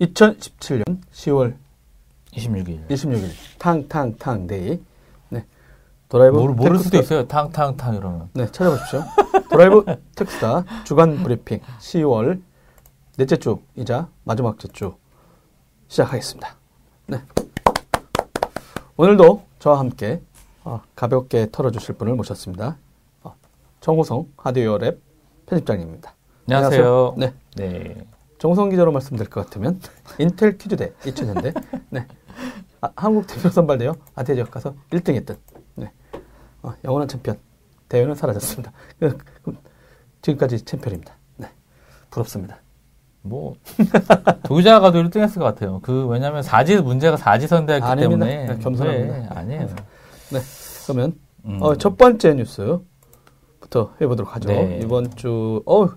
2017년 10월 26일. 26일 탕탕탕 day. 네. 딜라이브 모르, 모를 수도 있어요. 탕탕탕 이러면. 네, 찾아보십시오. 딜라이브 테크수다 주간 브리핑 10월 넷째 주이자 마지막 주 시작하겠습니다. 네. 오늘도 저와 함께 어, 가볍게 털어주실 분을 모셨습니다. 어, 정호성 하드웨어 lab 편집장님입니다. 안녕하세요. 네. 네. 정호성 기자로 말씀드릴 것 같으면 인텔 퀴즈대 2000년대 네. 아, 한국 대표 선발대회 아태 지역 가서 1등했던 네. 어, 영원한 챔피언 대회는 사라졌습니다. 그, 그, 지금까지 챔피언입니다. 네. 부럽습니다. 뭐 도의자 가도 1등 했을 것 같아요. 그 왜냐면 사지 문제가 사지선다였기 아닙니다. 때문에 네, 겸손합니다. 네, 아니에요. 네. 그러면 음. 어, 첫 번째 뉴스부터 해보도록 하죠. 네. 이번 주 어,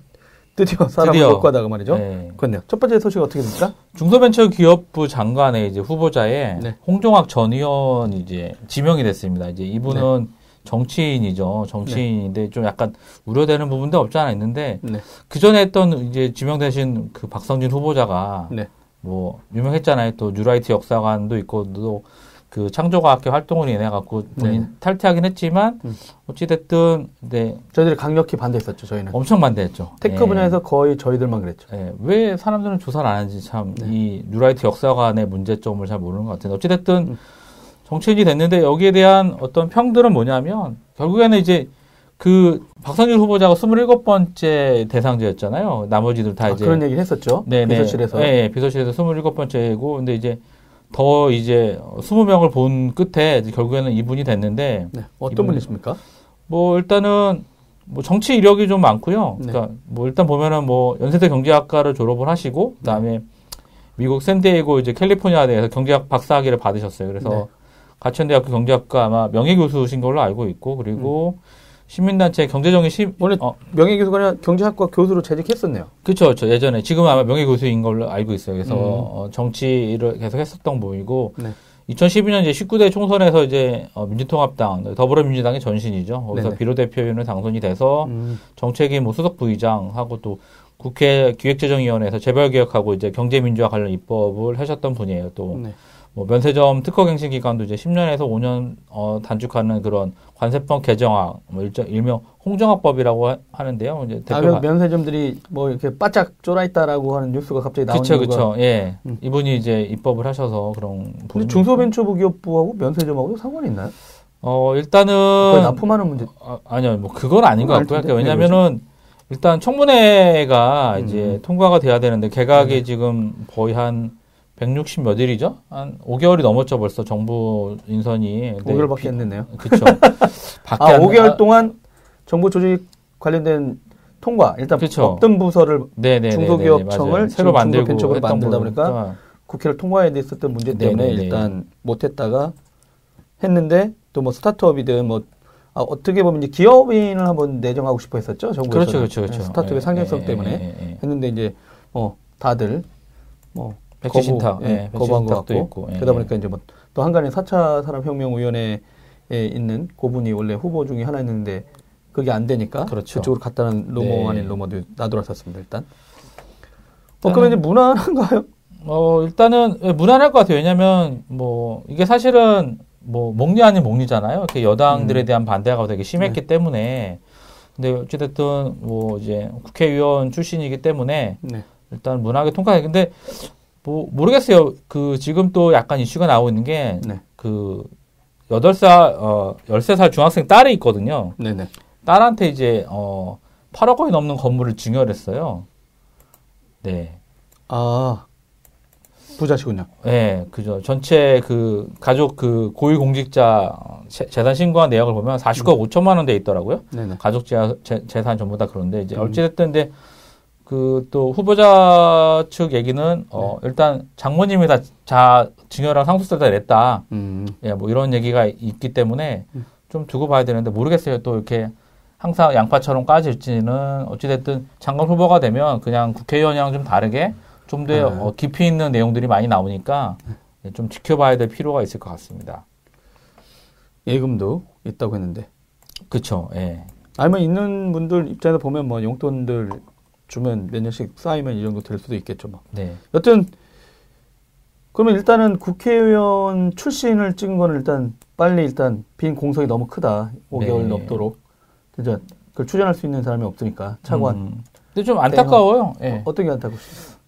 드디어 사람을 가다가 말이죠. 네. 그렇네요. 첫 번째 소식 어떻게 됩니까? 중소벤처기업부 장관의 이제 후보자에 네. 홍종학 전 의원이 이제 지명이 됐습니다. 이제 이분은 정치인이죠. 정치인인데 좀 약간 우려되는 부분도 없지 않아 있는데 네. 그 전에 했던 이제 지명되신 그 박성진 후보자가 네. 뭐 유명했잖아요. 또 뉴라이트 역사관도 있고 또 그 창조과학회 활동으로 인해 갖고 본인 네. 탈퇴하긴 했지만 음. 어찌 됐든 네 저희들이 강력히 반대했었죠. 저희는 엄청 반대했죠. tech 예. 분야에서 거의 저희들만 그랬죠. 예, 왜 사람들은 조사를 안 하는지 참 네. 이 뉴라이트 역사관의 문제점을 잘 모르는 것 같은데 어찌 됐든 음. 정치인이 됐는데 여기에 대한 어떤 평들은 뭐냐면 결국에는 이제 그 박성진 후보자가 27번째 대상자였잖아요. 나머지들 다 아, 이제 그런 얘기를 했었죠. 네네. 비서실에서. 예, 예, 비서실에서 27번째고 근데 이제 더 이제 20명을 본 끝에 결국에는 이분이 됐는데 네. 어떤 분이십니까? 뭐 일단은 뭐 정치 이력이 좀 많고요. 네. 그러니까 뭐 일단 보면은 뭐 연세대 경제학과를 졸업을 하시고 그다음에 미국 샌디에이고 이제 캘리포니아 대에서 경제학 박사학위를 받으셨어요. 그래서 네. 가천대학교 경제학과 아마 명예교수신 걸로 알고 있고 그리고 시민단체 경제정의 시 원래 어 명예교수가 아니라 경제학과 교수로 재직했었네요. 그렇죠, 그렇죠. 예전에 지금 아마 명예교수인 걸로 알고 있어요. 그래서 음. 어, 정치를 계속 했었던 분이고 네. 2012년 이제 19대 총선에서 이제 어, 민주통합당 더불어민주당의 전신이죠. 거기서 네네. 비례대표위원회 당선이 돼서 음, 정책위 뭐 수석 부의장하고 또 국회 기획재정위원회에서 재벌개혁하고 이제 경제민주화 관련 입법을 하셨던 분이에요. 또 네. 뭐 면세점 특허갱신 기간도 이제 10년에서 5년 어, 단축하는 그런 관세법 개정안, 뭐 일정 일명 홍정화법이라고 하, 하는데요. 이제 아, 대표가 그 면세점들이 뭐 이렇게 바짝 쫄아 있다라고 하는 뉴스가 갑자기 나오는 이유가 그쵸. 예. 음. 이분이 이제 입법을 하셔서 그런 근데 부분이 중소벤처기업부하고 면세점하고 상관이 있나요? 어, 일단은 납품하는 문제. 아, 아니요. 뭐 그건 아닌 것 같고요. 그러니까 왜냐면은 일단 청문회가 음. 이제 통과가 돼야 되는데 개각이 네. 지금 거의 한 160 몇 일이죠? 한 5개월이 넘었죠, 벌써 정부 인선이. 근데 5개월밖에 비- 안 됐네요. 밖에 아, 안- 5개월 동안 정보 조직 관련된 통과 일단 그쵸. 없던 부서를 네네네. 중소기업청을 새로 지금 만들고 했던 만들다 거니까. 국회를 통과해야 됐었던 문제 때문에 네네네. 일단 못했다가 했는데 또 뭐 스타트업이든 뭐 아, 어떻게 보면 이제 기업인을 한번 내정하고 싶어 했었죠 정부에서 그렇죠, 그렇죠, 그렇죠. 스타트업의 예, 상징성 예, 때문에 예, 예, 예. 했는데 이제 뭐 다들 뭐 백지 신탁, 예, 예, 거부한 것 같고 있고, 예, 그러다 예. 보니까 이제 뭐 또 한간에 4차 산업혁명위원회에 있는 고분이 원래 후보 중에 하나였는데 그게 안 되니까 그렇죠. 쪽으로 갔다는 루머 네. 아닌 루머도 나돌았었습니다 일단. 어 그러면 이제 무난한가요? 어, 일단은 예, 무난할 것 같아요. 왜냐면 뭐 이게 사실은 뭐 목리 아닌 목리잖아요. 이렇게 여당들에 음. 대한 반대가 되게 심했기 때문에 근데 어찌됐든 뭐 이제 국회의원 출신이기 때문에 네. 일단 무난하게 통과해. 근데 뭐 모르겠어요. 그 지금 또 약간 이슈가 나오고 있는 게 네. 그 여덟 살 어, 13살 중학생 딸이 있거든요. 네네. 딸한테 이제 어 8억 원이 넘는 건물을 증여했어요. 네. 아 부자시군요. 네, 그죠. 전체 그 가족 그 고위공직자 재- 재산 신고한 내역을 보면 49억 5천만 원돼 있더라고요. 네네. 가족 재산 전부 다 그런데 이제 음. 어찌됐든 근데 그 또 후보자 측 얘기는 어 일단 장모님이 다 자 증여랑 상속세 다 냈다. 음. 예, 뭐 이런 얘기가 있기 때문에 음. 좀 두고 봐야 되는데 모르겠어요. 또 이렇게 항상 양파처럼 까질지는 어찌됐든 장관 후보가 되면 그냥 국회의원이랑 좀 다르게 좀더 네. 어, 깊이 있는 내용들이 많이 나오니까 예, 좀 지켜봐야 될 필요가 있을 것 같습니다. 예금도 있다고 했는데 그쵸, 예. 알면 있는 분들 입장에서 보면 뭐 용돈들 주면 몇 년씩 쌓이면 이 정도 될 수도 있겠죠. 뭐. 네. 여튼 그러면 일단은 국회의원 출신을 찍은 거는 일단 빨리 일단 빈 공석이 너무 크다. 5개월 네. 넘도록. 진짜 그걸 추진할 수 있는 사람이 없으니까 차관. 음. 근데 좀 안타까워요. 예. 어, 어떻게 안타깝습니까?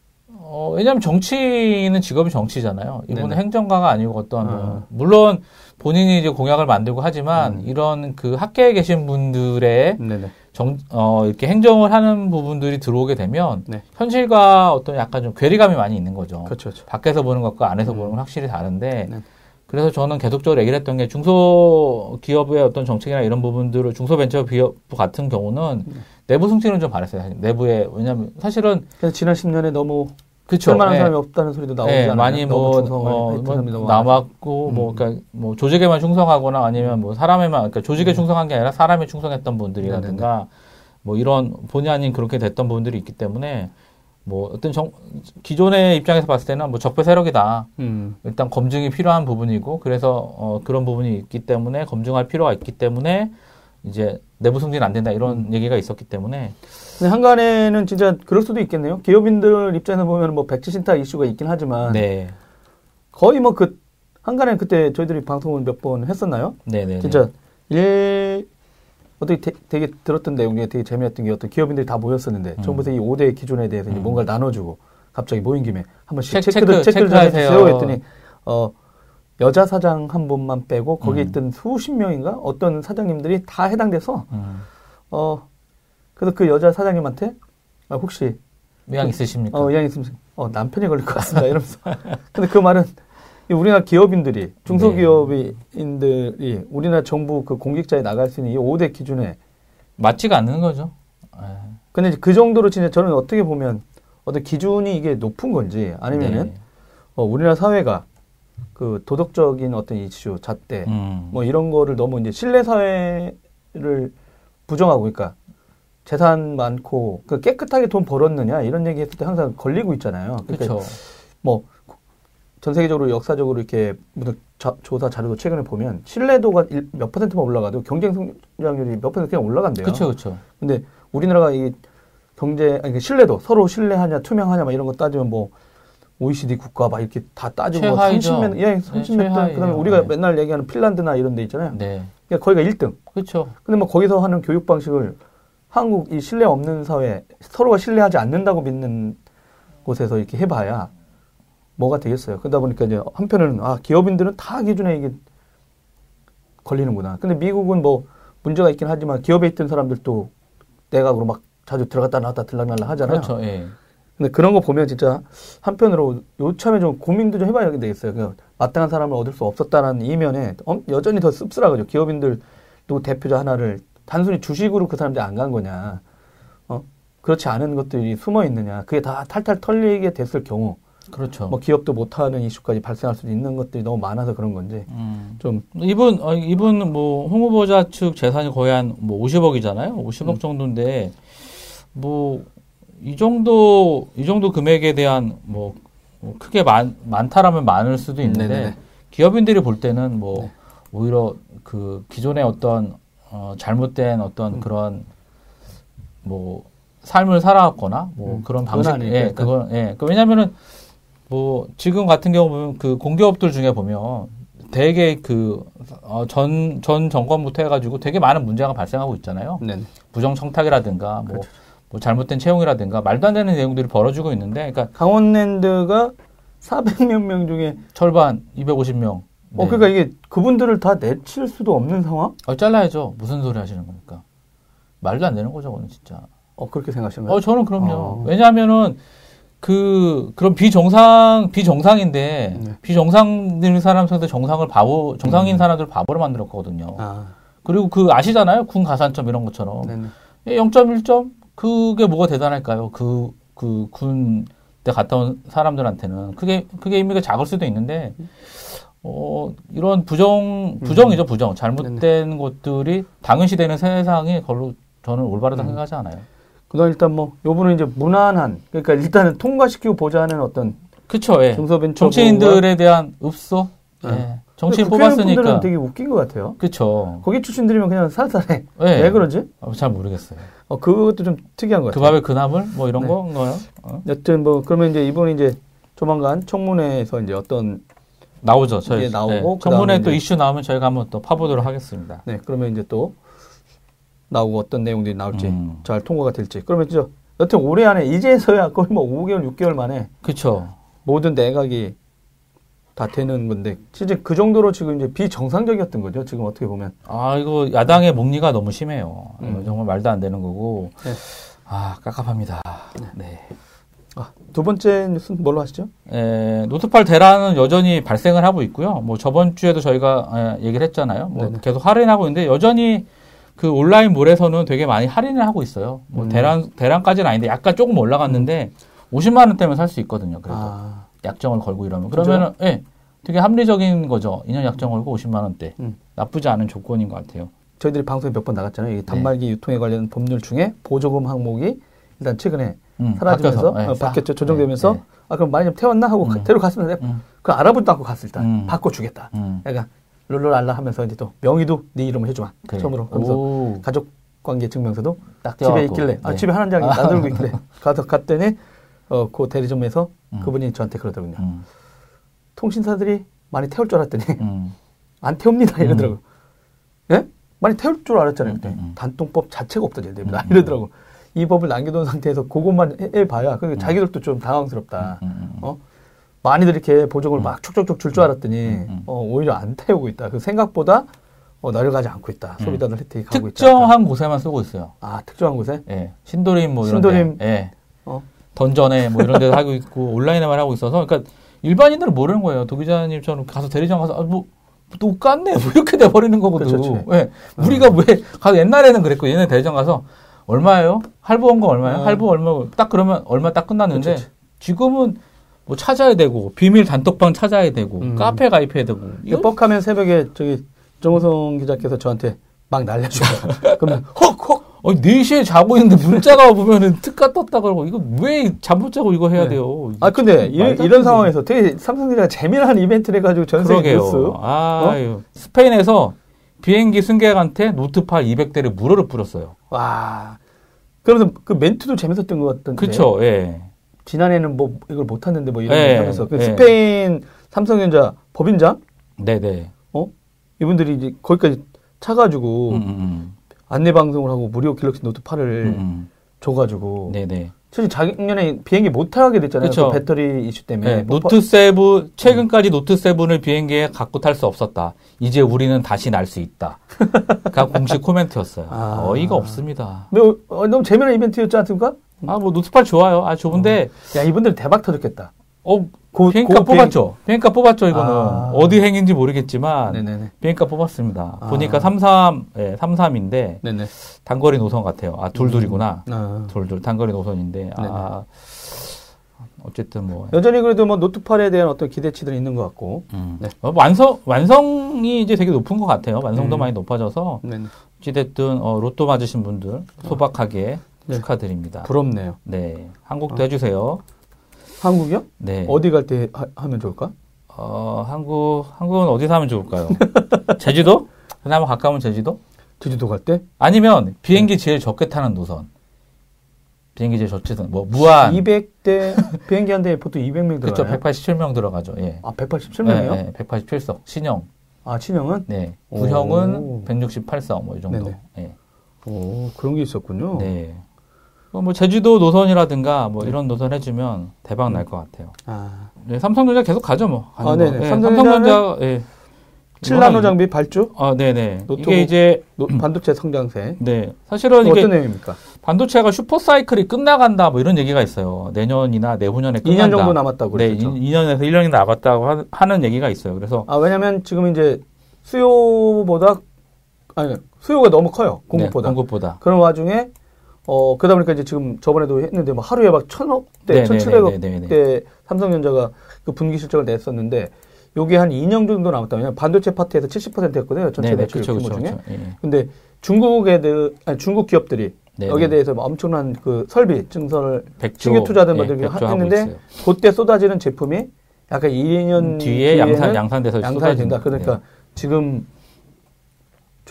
어, 왜냐하면 정치는 직업이 정치잖아요. 이분은 네네. 행정가가 아니고 어떤 뭐, 아. 물론 본인이 이제 공약을 만들고 하지만 음. 이런 그 학계에 계신 분들의 네네. 정, 어, 이렇게 행정을 하는 부분들이 들어오게 되면 네. 현실과 어떤 약간 좀 괴리감이 많이 있는 거죠. 그렇죠, 그렇죠. 밖에서 보는 것과 안에서 음. 보는 건 확실히 다른데 네. 그래서 저는 계속적으로 얘기를 했던 게 중소기업의 어떤 정책이나 이런 부분들을 중소벤처기업 같은 경우는 네. 내부 승진을 좀 바랬어요. 사실. 내부에 왜냐하면 사실은 지난 10년에 너무 그쵸. 쓸만한 예. 사람이 없다는 소리도 나오지 예, 않아요? 많이 뭐, 어, 뭐 남았고 뭐 음. 그러니까 뭐 조직에만 충성하거나 아니면 뭐 사람에만 그러니까 조직에 충성한 게 아니라 사람에 충성했던 분들이라든가 뭐 이런 본의 아닌 그렇게 됐던 분들이 있기 때문에 뭐 어떤 정 기존의 입장에서 봤을 때는 뭐 적폐 세력이다. 음. 일단 검증이 필요한 부분이고 그래서 어 그런 부분이 있기 때문에 검증할 필요가 있기 때문에 이제 내부 승진 안 된다 이런 음. 얘기가 있었기 때문에 근데 한간에는 진짜 그럴 수도 있겠네요. 기업인들 입장에서 보면 뭐 백지 신탁 이슈가 있긴 하지만 네. 거의 뭐 그 한간에 그때 저희들이 방송을 몇 번 했었나요? 네, 네. 진짜 일 어떻게 되, 되게 들었던 내용 중에 되게 재미있던 게 어떤 기업인들이 다 모였었는데 음. 정부에서 이 5대 기준에 대해서 음. 뭔가를 나눠주고 갑자기 모인 김에 한 번 씩 체크, 체크를 체크, 체크를 체크하세요. 세워 했더니 어 여자 사장 한 분만 빼고 거기 음. 있던 수십 명인가 어떤 사장님들이 다 해당돼서 음. 어 그래서 그 여자 사장님한테 아, 혹시 의향 있으십니까? 어, 이양 있으면 어, 남편이 걸릴 것 같습니다. 이러면서. 근데 그 말은 이 우리나라 기업인들이 중소기업인들이 우리나라 정부 그 공직자에 나갈 수 있는 이 5대 기준에 맞지가 않는 거죠. 예. 근데 이제 그 정도로 진짜 저는 어떻게 보면 어떤 기준이 이게 높은 건지 아니면은 네. 어, 우리나라 사회가 그 도덕적인 어떤 이슈, 잣대 음. 뭐 이런 거를 너무 이제 신뢰 사회를 부정하고 그러니까 재산 많고 그 깨끗하게 돈 벌었느냐 이런 얘기 했을 때 항상 걸리고 있잖아요. 그러니까. 뭐 전 세계적으로 역사적으로 이렇게 무슨 자- 조사 자료도 최근에 보면 신뢰도가 일- 몇 퍼센트만 올라가도 경쟁 성장률이 몇 퍼센트 그냥 올라간대요. 그렇죠, 그렇죠. 근데 우리나라가 이 경제 아니 그 신뢰도 서로 신뢰하냐 투명하냐 막 이런 거 따지면 뭐 OECD 국가 막 이렇게 다 따지고 뭐 최하위죠. 30몇 예 30몇 등 최하위예요. 그다음에 우리가 네. 맨날 얘기하는 핀란드나 이런 데 있잖아요. 네, 그러니까 거기가 1등. 그렇죠. 근데 뭐 거기서 하는 교육 방식을 한국 이 신뢰 없는 사회 서로가 신뢰하지 않는다고 믿는 곳에서 이렇게 해봐야 뭐가 되겠어요. 그러다 보니까 이제 한편으로는 아 기업인들은 다 기준에 이게 걸리는구나. 근데 미국은 뭐 문제가 있긴 하지만 기업에 있던 사람들도 내각으로 막 자주 들어갔다 나왔다 들락날락 하잖아요. 그렇죠. 예. 근데 그런 거 보면 진짜 한편으로 요참에 좀 고민도 좀 해봐야 되겠어요. 그 마땅한 사람을 얻을 수 없었다는 이면에 엄- 여전히 더 씁쓸하거든요. 기업인들 누구 대표자 하나를 단순히 주식으로 그 사람들이 안 간 거냐. 어? 그렇지 않은 것들이 숨어 있느냐. 그게 다 탈탈 털리게 됐을 경우 그렇죠. 뭐 기업도 못하는 이슈까지 발생할 수도 있는 것들이 너무 많아서 그런 건지 음. 좀 이분 어, 이분 뭐 홍 후보자 측 재산이 거의 한 뭐 50억이잖아요. 50억 음. 정도인데 뭐 이 정도 이 정도 금액에 대한 뭐, 뭐 크게 많 많다라면 많을 수도 있는데 네네네. 기업인들이 볼 때는 뭐 네. 오히려 그 기존의 어떤 어, 잘못된 어떤 음. 그런 뭐 삶을 살아왔거나 뭐 음, 그런 방식 아니니까 예. 그건 예 그 왜냐면은 뭐 지금 같은 경우 보면 그 공기업들 중에 보면 되게 그전전 정권부터 해가지고 되게 많은 문제가 발생하고 있잖아요. 네. 부정 청탁이라든가 뭐, 그렇죠. 뭐 잘못된 채용이라든가 말도 안 되는 내용들이 벌어지고 있는데, 그러니까 강원랜드가 400몇 명 중에 절반 250명. 어 그러니까 이게 그분들을 다 내칠 수도 없는 상황? 어, 잘라야죠. 무슨 소리 하시는 겁니까? 말도 안 되는 거죠, 그건 진짜. 어 그렇게 생각하시는 거예요? 어, 저는 그럼요. 어. 왜냐하면은 그 그런 비정상 비정상인데 네. 비정상인 사람 상대 정상을 바보 정상인 음. 사람들 을 바보로 만들었거든요. 아, 그리고 그 아시잖아요, 군 가산점 이런 것처럼 네네. 예, 0.1점 그게 뭐가 대단할까요? 그 그군때 갔다 온 사람들한테는 그게 그게 의미가 작을 수도 있는데 어 이런 부정 부정이죠 부정 잘못된 것들이 당연시되는 세상이 걸로 저는 올바르다 음. 생각하지 않아요. 그다음 일단 뭐 요분은 이제 무난한 그러니까 일단은 통과시키고 보자는 어떤 그쵸, 예. 중소벤처 정치인들에 대한 읍소, 네. 예. 정치인 뽑았으니까, 되게 웃긴 것 같아요. 그쵸. 거기 출신들이면 그냥 살살해. 예. 왜 그러지? 어, 잘 모르겠어요. 어 그것도 좀 특이한 것그 같아요. 밥에 그 나물 뭐 이런 네. 건가요? 어? 여튼 뭐 그러면 이제 이분이 이제 조만간 청문회에서 이제 어떤 나오죠. 저희 나오고 네. 청문회 또 이슈 나오면 저희가 한번 또 파보도록 하겠습니다. 네 그러면 이제 또 나오고 어떤 내용들이 나올지 음. 잘 통과가 될지 그러면 진짜 여튼 올해 안에 이제서야 거의 뭐 5개월 6개월 만에 그렇죠. 모든 내각이 다 되는 건데 진짜 그 정도로 지금 이제 비정상적이었던 거죠 지금 어떻게 보면 아 이거 야당의 목리가 너무 심해요. 음. 정말 말도 안 되는 거고. 네. 아 깝깝합니다. 네. 아, 두 번째 뉴스는 뭘로 하시죠? 에, 노트팔 대란은 여전히 발생을 하고 있고요. 뭐 저번 주에도 저희가 에, 얘기를 했잖아요. 뭐 네네. 계속 할인하고 있는데 여전히 그 온라인 몰에서는 되게 많이 할인을 하고 있어요. 뭐 음. 대란 대란까지는 아닌데 약간 조금 올라갔는데 50만 원대면 살 수 있거든요. 그래도 아, 약정을 걸고 이러면 그죠? 그러면은 예, 되게 합리적인 거죠. 2년 약정 걸고 50만 원대. 음. 나쁘지 않은 조건인 것 같아요. 저희들이 방송에 몇 번 나갔잖아요. 네. 이 단말기 유통에 관련 법률 중에 보조금 항목이 일단 최근에 음, 사라지면서 바뀌어서, 예, 어, 사- 바뀌었죠. 조정되면서 네, 네. 아 그럼 많이 좀 태웠나 하고 음. 데려 갔으면 돼. 음, 그 알아보지도 않고 갔을 때 음. 바꿔주겠다. 음. 약간 룰루랄라 하면서 이제 또 명의도 네 이름으로 해주마. 그래. 처음으로 오, 가족 관계 증명서도 딱 집에. 있길래 아 네. 집에 한 장이 놔두고 있길래 가서 갔더니 어 그 대리점에서 음. 그분이 저한테 그러더군요. 음, 통신사들이 많이 태울 줄 알았더니 음. 안 태웁니다 이러더라고. 예? 많이 태울 줄 알았잖아요. 음, 그때 음, 음. 단통법 자체가 없어져야 됩니다. 음, 음. 이러더라고. 이 법을 남겨둔 상태에서 그것만 해- 해봐야 그 자기들도 좀 당황스럽다. 음, 음, 음. 어? 많이들 이렇게 보조금을 음. 막 촉촉촉 줄 줄 알았더니 음, 음. 어, 오히려 안 태우고 있다. 그 생각보다 어, 나려가지 않고 있다. 음. 소비자들 혜택이 가고 있다. 특정한 곳에만 쓰고 있어요. 아 특정한 곳에 예, 신도림 뭐 이런 신도림. 데, 예, 어. 던전에 뭐 이런 데서 하고 있고 온라인에만 하고 있어서 그러니까 일반인들은 모르는 거예요. 도 기자님처럼 가서 대리점 가서 아, 뭐 똑같네 뭐 이렇게 돼 버리는 거거든. 그렇죠, 그렇죠. 예, 우리가 왜 가서 옛날에는 그랬고 얘네 대리점 가서 얼마예요? 할부 온거 얼마예요? 어. 할부 얼마? 딱 그러면 얼마 딱 끝났는데 그렇죠, 지금은 뭐 찾아야 되고 비밀 단톡방 찾아야 되고 음. 카페 가입해야 되고 뻑하면 새벽에 저기 정호성 기자께서 저한테 막 날려주고 그러면 헉헉 어, 4시에 자고 있는데 문자가 보면은 특가 떴다 그러고 이거 왜 잠 못 자고 이거 해야 네. 돼요? 아 근데 이, 되는 상황에서 되게 삼성전자가 재미난 이벤트를 해가지고 전 세계. 뉴스 아유. 스페인에서 비행기 승객한테 노트 8 200대를 무료로 뿌렸어요. 와 그러면서 그 멘트도 재밌었던 것 같던데 그쵸, 예. 지난해는 뭐 이걸 못했는데 뭐 이런 네, 거 하면서 그 네. 스페인 삼성전자 법인장 네네. 어 이분들이 이제 거기까지 타가지고 음, 음, 안내 방송을 하고 무료 갤럭시 노트 8을 음. 음, 줘가지고 음. 네네. 사실 작년에 비행기 못 타게 됐잖아요. 그 배터리 이슈 때문에 네, 뭐 노트 Seven, 최근까지 노트 Seven을 비행기에 갖고 탈 수 없었다. 이제 우리는 다시 날 수 있다. 가 공식 코멘트였어요. 아. 어이가 없습니다. 뭐, 어, 너무 재미난 이벤트였지 않습니까? 아, 뭐 노트 8 좋아요. 아, 좋은데, 야 이분들 대박 터졌겠다. 어, 고, 비행기 값 뽑았죠. 비행기 값 뽑았죠, 이거는. 아. 어디 행인지 모르겠지만, 네네네. 비행기 값 뽑았습니다. 아. 보니까 33, 예, 33인데, 네네. 단거리 노선 같아요. 아, 둘둘이구나. 아. 둘둘, 단거리 노선인데, 아, 어쨌든 뭐. 여전히 그래도 뭐 노트 8에 대한 어떤 기대치들이 있는 것 같고. 음. 네. 어, 완성, 완성이 이제 되게 높은 것 같아요. 완성도 음. 많이 높아져서, 네네. 어찌됐든, 어, 로또 맞으신 분들, 소박하게 네. 축하드립니다. 부럽네요. 네. 한국도 해주세요. 한국이요? 네. 어디 갈 때 하면 좋을까? 어, 한국, 한국은 어디서 하면 좋을까요? 제주도? 그나마 가까운 제주도? 제주도 갈 때? 아니면 비행기 제일 적게 타는 노선. 비행기 제일 적게 타는, 뭐, 무안. 200대 비행기 한 대에 보통 200명 그렇죠. 들어가요. 187명 들어가죠. 예. 아 187명이요? 네, 187석. 신형. 아 신형은? 네. 오. 구형은 168석, 뭐, 이 정도. 네네. 예. 오 그런 게 있었군요. 네. 어, 뭐, 제주도 노선이라든가, 뭐, 이런 노선 해주면 대박 날 것 같아요. 아 네, 삼성전자 계속 가죠, 뭐. 아, 거. 네네. 예, 삼성전자는 삼성전자, 예. 7나노 장비 발주? 아, 네네. 노트북. 이게 이제, 노- 반도체 성장세. 네. 사실은 이게 어떤 내용입니까? 반도체가 슈퍼 사이클이 끝나간다 뭐 이런 얘기가 있어요. 내년이나 내후년에 끝난다. 2년 정도 남았다고 네, 그랬죠. 2, 년에서 1년이 남았다고 하- 하는 얘기가 있어요. 그래서 아 왜냐면 지금 이제 수요보다 아니 수요가 너무 커요 공급보다. 네, 공급보다. 그런 와중에 어 그러다 보니까 이제 지금 저번에도 했는데 뭐 하루에 막 천억 대, 네, 네, 천칠백억 네, 네, 네. 대 삼성전자가 그 분기 실적을 냈었는데 요게 한 2년 정도 남았다. 왜냐면 반도체 파트에서 70%였거든요. 전체 네, 네, 매출 규모. 중에. 그렇죠. 예. 근데 중국 애들 아니 중국 기업들이 네, 여기에 네. 대해서 뭐 엄청난 그 설비 증설을 신규 투자들 예, 만들기 백조 하고 했는데. 그때 쏟아지는 제품이 약간 2년 뒤에 양산 양산돼서 양산이. 된다. 그러니까 지금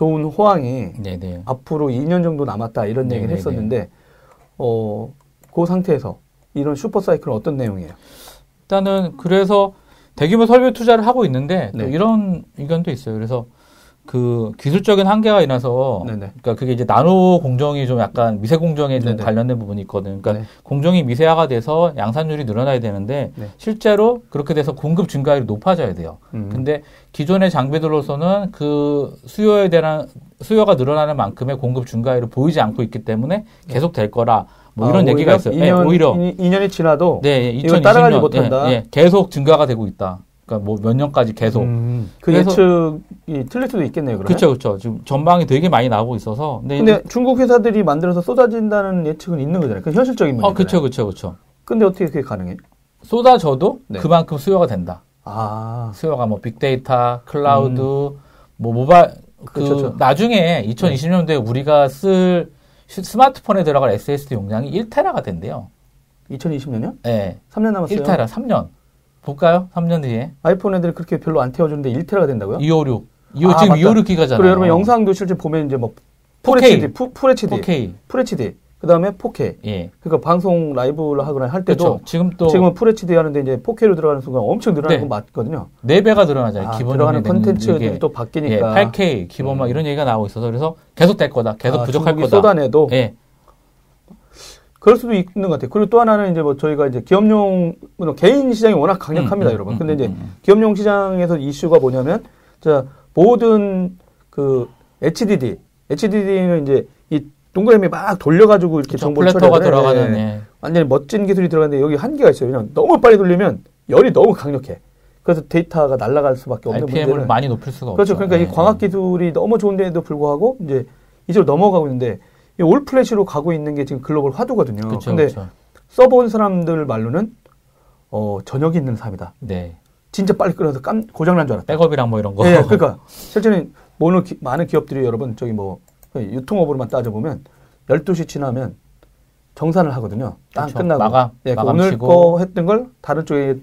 좋은 호황이 네, 네. 앞으로 2년 정도 남았다 이런 네, 얘기를 네, 했었는데 어, 그 상태에서 이런 슈퍼 사이클은 어떤 내용이에요? 일단은 그래서 대규모 설비 투자를 하고 있는데 또 네. 이런 의견도 있어요. 그래서 그 기술적인 한계가 있어서 네네. 그러니까 그게 이제 나노 공정이 좀 약간 미세 공정에 좀 네네. 관련된 부분이 있거든요. 그러니까 네. 공정이 미세화가 돼서 양산율이 늘어나야 되는데 네. 실제로 그렇게 돼서 공급 증가율이 높아져야 돼요. 음. 근데 기존의 장비들로서는 그 수요에 대한 수요가 늘어나는 만큼의 공급 증가율을 보이지 않고 있기 때문에 계속 될 거라 뭐 이런 아, 얘기가 있어요. 2년, 네, 오히려 2 년이 지나도 네, 예, 2020년, 따라가지 못한다. 예, 예, 계속 증가가 되고 있다. 그러니까 뭐 몇 년까지 계속. 음, 그 예측이 틀릴 수도 있겠네요. 그렇죠, 그렇죠. 지금 전망이 되게 많이 나오고 있어서. 근데, 근데 중국 회사들이 만들어서 쏟아진다는 예측은 있는 거잖아요. 그 현실적인 문제. 어, 그렇죠, 그렇죠, 그렇죠. 근데 어떻게 그게 가능해? 쏟아져도 네. 그만큼 수요가 된다. 아, 수요가 뭐 빅데이터, 클라우드, 뭐 모바일 그 음. 그렇죠. 나중에 2020년도에 우리가 쓸 시- 스마트폰에 들어갈 SSD 용량이 1테라가 된대요. 2020년이요? 예. 3년 남았어요. 1테라 3년. 볼까요? 3년 뒤에. 아이폰 애들이 그렇게 별로 안 키워주는데 1테라가 된다고요? 256. 이 아, 지금 맞다. 256 기가잖아요. 그리고 여러분 영상도 실제 보면 이제 뭐 4K. FHD, 푸, full HD, 4K. full HD, 그 다음에 4K. 예. 그러니까 방송 라이브를 하거나 할 때도 그렇죠. 지금 또 지금은 full HD 하는데 이제 4K로 들어가는 순간 엄청 늘어나는 네. 건 맞거든요. 4배가 늘어나잖아요. 아, 기본 들어가는 이게. 또 예, 바뀌니까 8K 기본 막 이런 얘기가 나오고 있어서 그래서 계속 될 거다. 계속 아, 부족할 거다. 쏟아내도 예. 그럴 수도 있는 것 같아요. 그리고 또 하나는 이제 뭐 저희가 이제 기업용 개인 시장이 워낙 강력합니다, 음, 음, 여러분. 음, 근데 이제 음, 음. 기업용 시장에서 이슈가 뭐냐면 자 모든 그 HDD, HDD는 이제 이 동그라미 막 돌려가지고 이렇게 그쵸, 정보를 플래터가 처리하잖아요. 들어가는 예. 예. 완전히 멋진 기술이 들어가는데 여기 한계가 있어요. 왜냐면 너무 빨리 돌리면 열이 너무 강력해. 그래서 데이터가 날아갈 수밖에 없는 RPM을 문제는 많이 높일 수가 그렇죠. 없죠. 그러니까 예, 이 광학 기술이 너무 좋은데도 불구하고 이제 이쪽으로 넘어가고 있는데 이 올 플래시로 가고 있는 게 지금 글로벌 화두거든요. 그렇죠. 근데 그렇죠. 써본 사람들 말로는 어 저녁이 있는 삶이다. 네. 진짜 빨리 끊어서 깜 고장 난 줄 알았다. 백업이랑 뭐 이런 거. 예, 그러니까 실제는 모든 기- 많은 기업들이 여러분 저기 뭐 유통업으로만 따져 보면 12시 지나면 정산을 하거든요. 딱 그쵸. 끝나고 마감, 예, 그 마감 오늘 치고. 거 했던 걸 다른 쪽에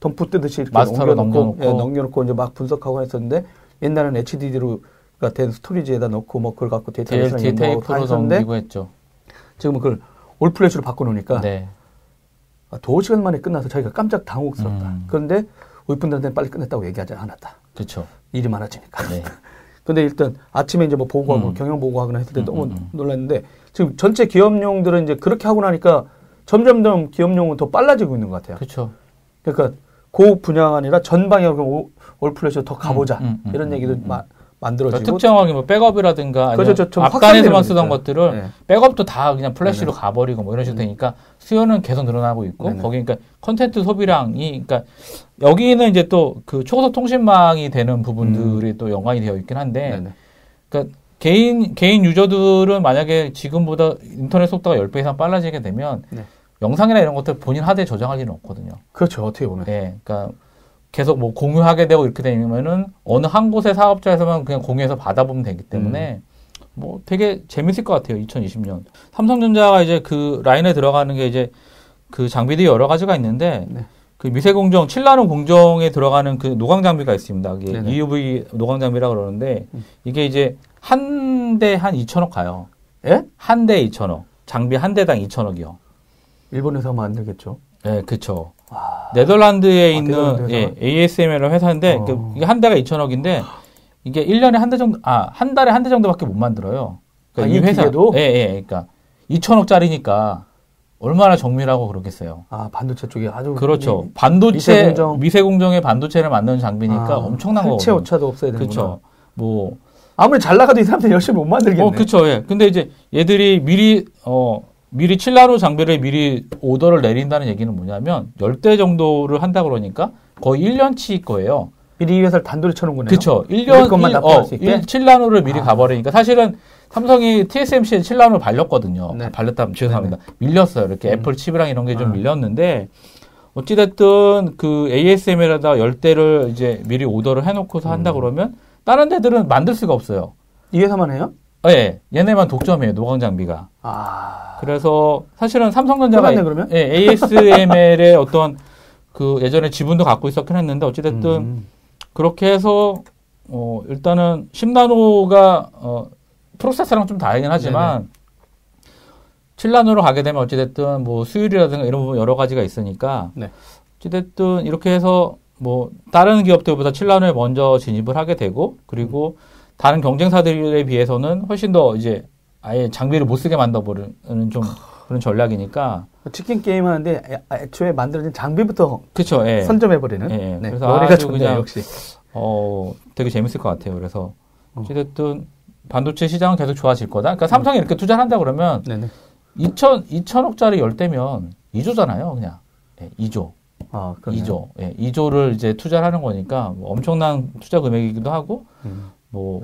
덤프 뜨듯이 이렇게 마스터로 넘겨놓고, 넘겨놓고. 예, 넘겨놓고 이제 막 분석하고 했었는데 옛날에는 HDD로 가된 storage에다 넣고 뭐 그걸 갖고 데이터를 DLT 테이프로 넘기고 했죠. 지금은 그걸 all flash로 바꿔놓으니까 네. 아, 두 시간 만에 끝나서 저희가 깜짝 당혹스럽다. 음. 그런데 윗분들한테는 빨리 끝냈다고 얘기하지 않았다. 그렇죠. 일이 많아지니까. 네. 근데 일단 아침에 이제 뭐 보고하고 음. 경영 보고하거나 했을 때 음, 너무 음, 음. 놀랐는데 지금 전체 기업용들은 이제 그렇게 하고 나니까 점점점 기업용은 더 빨라지고 있는 것 같아요. 그렇죠. 그러니까 그 분야가 아니라 전 방향으로 all flash로 더 가보자 음, 음, 음, 이런 음, 얘기도 음, 음. 마- 그러니까 만들어지고 특정하게 뭐 백업이라든가 그렇죠, 저- 앞단에서만 쓰던. 것들을 네. 백업도 다 그냥 flash로 네네. 가버리고 뭐 이런 식으로 되니까 수요는 계속 늘어나고 있고 네네. 거기 그러니까 컨텐츠 소비량이 그러니까 여기는 이제 또 그 초고속 통신망이 되는 부분들이 또 연관이 되어 있긴 한데 음. 네네. 그러니까 개인 개인 유저들은 만약에 지금보다 인터넷 속도가 10배 이상 빨라지게 되면 네. 영상이나 이런 것들 본인 하드에 저장할 일은 없거든요. 그렇죠 어떻게 보면 예. 그러니까 계속 뭐 공유하게 되고 이렇게 되면은 어느 한 곳의 사업자에서만 그냥 공유해서 받아보면 되기 때문에 뭐 되게 재밌을 것 같아요. 2020년. 삼성전자가 이제 그 라인에 들어가는 게 이제 그 장비들이 여러 가지가 있는데 네. 그 미세 공정, 7나노 공정에 들어가는 그 노광 장비가 있습니다. 이게 네네. EUV 노광 장비라 그러는데 음. 이게 이제 한 대한 2천억 가요. 예? 한대 2천억. 장비 한 대당 2천억이요. 일본에서 하면 안 되겠죠. 예, 그쵸. 와. 네덜란드에 아, 있는 예, 회사? ASM이라는 회사인데 어. 그 이게 한 대가 2천억인데 이게 1년에 한 대 정도 아, 한 달에 한 대 정도밖에 못 만들어요. 아, 이 기계도? 예, 예. 그러니까 2천억짜리니까 얼마나 정밀하고 그러겠어요. 아 반도체 쪽에 아주 그렇죠. 이- 반도체 미세공정. 미세 공정 의 반도체를 만드는 장비니까 아, 엄청난 거거든요. 오차도 없어야 되는구나. 그렇죠. 뭐 아무리 잘 나가도 이 사람들 열심히 못 만들겠네. 어, 그쵸, 예. 근데 이제 얘들이 미리, 어, 미리 7나노 장비를 미리 오더를 내린다는 얘기는 뭐냐면, 10대 정도를 한다 그러니까 거의 1년치 거예요. 미리 이 회사를 단돌이 쳐놓은 거네요. 그쵸. 우리 1년, 것만 어, 수 있게? 7나노를 미리 아. 가버리니까 사실은 삼성이 TSMC에 7나노를 발렸거든요. 네. 발렸다면 죄송합니다. 밀렸어요. 이렇게 음. 애플 칩이랑 이런 게좀 아. 밀렸는데, 어찌됐든 그 ASM에다가 10대를 이제 미리 오더를 해놓고서 한다 음. 그러면, 다른 데들은 만들 수가 없어요. 이 회사만 해요? 예, 얘네만 독점이에요, 노광 장비가. 아. 그래서 사실은 삼성전자가 끝났네, 그러면? 예, ASML의 어떤 그 예전에 지분도 갖고 있었긴 했는데 어찌됐든 음. 그렇게 해서 어 일단은 10나노가 어 프로세서랑 좀 다르긴 하지만 7나노로 가게 되면 어찌됐든 뭐 수율이라든가 이런 부분 여러 가지가 있으니까 네. 어찌됐든 이렇게 해서 뭐 다른 기업들보다 7난에 먼저 진입을 하게 되고 그리고 다른 경쟁사들에 비해서는 훨씬 더 이제 아예 장비를 못 쓰게 만들어버리는 좀 그런 전략이니까 치킨 게임 하는데 애- 애초에 만들어진 장비부터 그쵸 예. 선점해버리는. 예, 예. 네. 그래서 머리가 아주 좋네요, 그냥 역시. 어 되게 재밌을 것 같아요. 그래서 어. 어찌됐든 반도체 시장은 계속 좋아질 거다. 그러니까 삼성이 이렇게 투자를 한다 그러면 네네. 2천 2천억짜리 열 대면 2조잖아요, 그냥. 예, 2조. 아, 그렇네요. 2조. 예, 2조를 이제 투자를 하는 거니까 뭐 엄청난 투자 금액이기도 하고 음. 뭐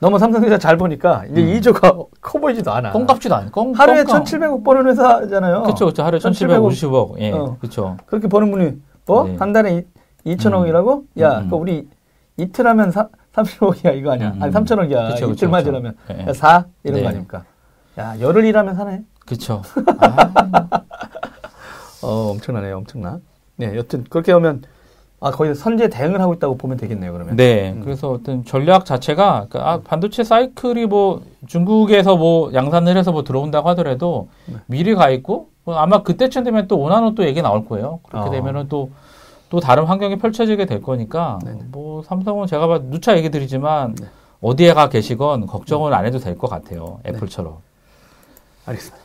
너무 삼성전자 잘 보니까 이제 음. 이조가 커 보이지도 않아. 꽁값지도 않아요. 꽁, 하루에 꽁값. 1,700억 버는 회사잖아요. 그쵸, 그쵸. 하루에 1750억. 1,750억. 예, 어. 그쵸. 그렇게 버는 분이 뭐? 네. 한 달에 2천억이라고? 야, 음. 그 우리 이틀 하면 사, 30억이야 이거 아니야? 음, 아니 음. 3천억이야. 그쵸, 그쵸, 이틀 맞으려면 그쵸. 예, 야, 4 이런 네. 거 아닙니까? 야, 열흘 일하면 사네. 그쵸. 아, 어, 엄청나네요, 엄청나. 네, 여튼 그렇게 하면 아 거의 선제 대응을 하고 있다고 보면 되겠네요, 그러면. 네. 음. 그래서 어떤 전략 자체가 그러니까 아, 반도체 사이클이 뭐 중국에서 뭐 양산을 해서 뭐 들어온다고 하더라도 네. 미리 가 있고 뭐 아마 그때쯤 되면 또 오나노 또 얘기 나올 거예요. 그렇게 아. 되면은 또 또 다른 환경이 펼쳐지게 될 거니까 네네. 뭐 삼성은 제가 봐 누차 얘기 드리지만 네. 어디에 가 계시건 걱정을 안 해도 될 것 같아요. 네. 애플처럼. 알겠습니다.